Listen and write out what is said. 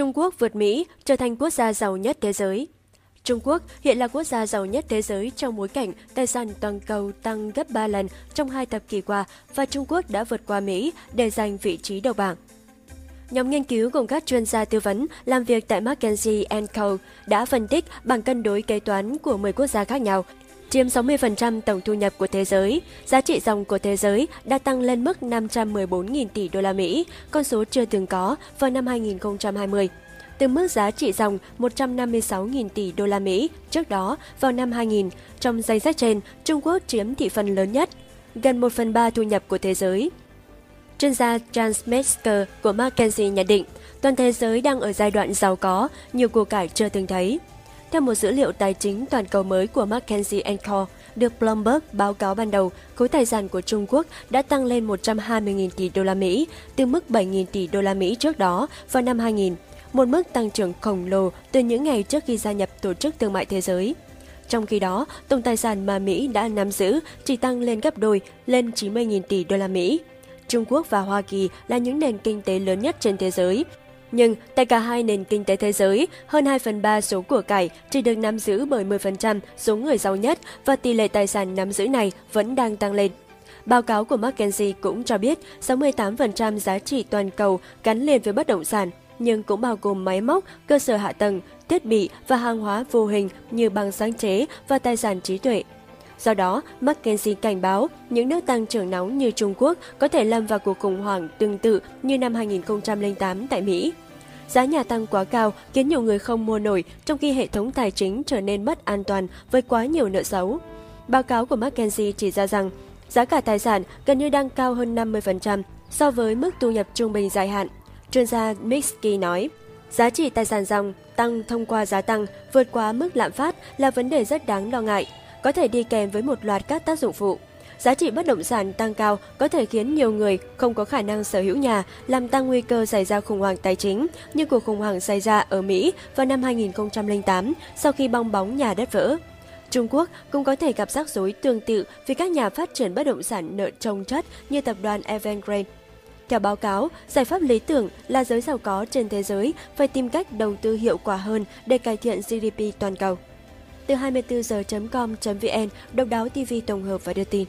Trung Quốc vượt Mỹ trở thành quốc gia giàu nhất thế giới. Trung Quốc hiện là quốc gia giàu nhất thế giới trong bối cảnh tài sản toàn cầu tăng gấp 3 lần trong hai thập kỷ qua và Trung Quốc đã vượt qua Mỹ để giành vị trí đầu bảng. Nhóm nghiên cứu gồm các chuyên gia tư vấn làm việc tại McKinsey Co. đã phân tích bằng cân đối kế toán của 10 quốc gia khác nhau, chiếm 60% tổng thu nhập của thế giới. Giá trị dòng của thế giới đã tăng lên mức 514.000 tỷ đô la Mỹ, con số chưa từng có vào năm 2020 từ mức giá trị dòng 156.000 tỷ đô la Mỹ trước đó vào năm 2000. Trong danh sách trên, Trung Quốc chiếm thị phần lớn nhất, gần 1 phần 3 thu nhập của thế giới. Chuyên gia James Metzger của McKinsey nhận định, toàn thế giới đang ở giai đoạn giàu có, nhiều của cải chưa từng thấy. Theo một dữ liệu tài chính toàn cầu mới của McKinsey Co, được Bloomberg báo cáo ban đầu, khối tài sản của Trung Quốc đã tăng lên 120.000 tỷ đô la Mỹ, từ mức 7.000 tỷ đô la Mỹ trước đó vào năm 2000, một mức tăng trưởng khổng lồ từ những ngày trước khi gia nhập Tổ chức Thương mại Thế giới. Trong khi đó, tổng tài sản mà Mỹ đã nắm giữ chỉ tăng lên gấp đôi, lên 90.000 tỷ đô la Mỹ. Trung Quốc và Hoa Kỳ là những nền kinh tế lớn nhất trên thế giới. Nhưng tại cả hai nền kinh tế thế giới, hơn 2 phần 3 số của cải chỉ được nắm giữ bởi 10% số người giàu nhất và tỷ lệ tài sản nắm giữ này vẫn đang tăng lên. Báo cáo của McKinsey cũng cho biết 68% giá trị toàn cầu gắn liền với bất động sản, nhưng cũng bao gồm máy móc, cơ sở hạ tầng, thiết bị và hàng hóa vô hình như bằng sáng chế và tài sản trí tuệ. Do đó, McKinsey cảnh báo những nước tăng trưởng nóng như Trung Quốc có thể lâm vào cuộc khủng hoảng tương tự như năm 2008 tại Mỹ. Giá nhà tăng quá cao khiến nhiều người không mua nổi, trong khi hệ thống tài chính trở nên mất an toàn với quá nhiều nợ xấu. Báo cáo của McKinsey chỉ ra rằng giá cả tài sản gần như đang cao hơn 50% so với mức thu nhập trung bình dài hạn. Chuyên gia Mixky nói, giá trị tài sản dòng tăng thông qua giá tăng vượt quá mức lạm phát là vấn đề rất đáng lo ngại có thể đi kèm với một loạt các tác dụng phụ. Giá trị bất động sản tăng cao có thể khiến nhiều người không có khả năng sở hữu nhà, làm tăng nguy cơ xảy ra khủng hoảng tài chính, như cuộc khủng hoảng xảy ra ở Mỹ vào năm 2008 sau khi bong bóng nhà đất vỡ. Trung Quốc cũng có thể gặp rắc rối tương tự vì các nhà phát triển bất động sản nợ trông chất như tập đoàn Evergrande. Theo báo cáo, giải pháp lý tưởng là giới giàu có trên thế giới phải tìm cách đầu tư hiệu quả hơn để cải thiện GDP toàn cầu từ 24h.com.vn độc đáo TV tổng hợp và đưa tin.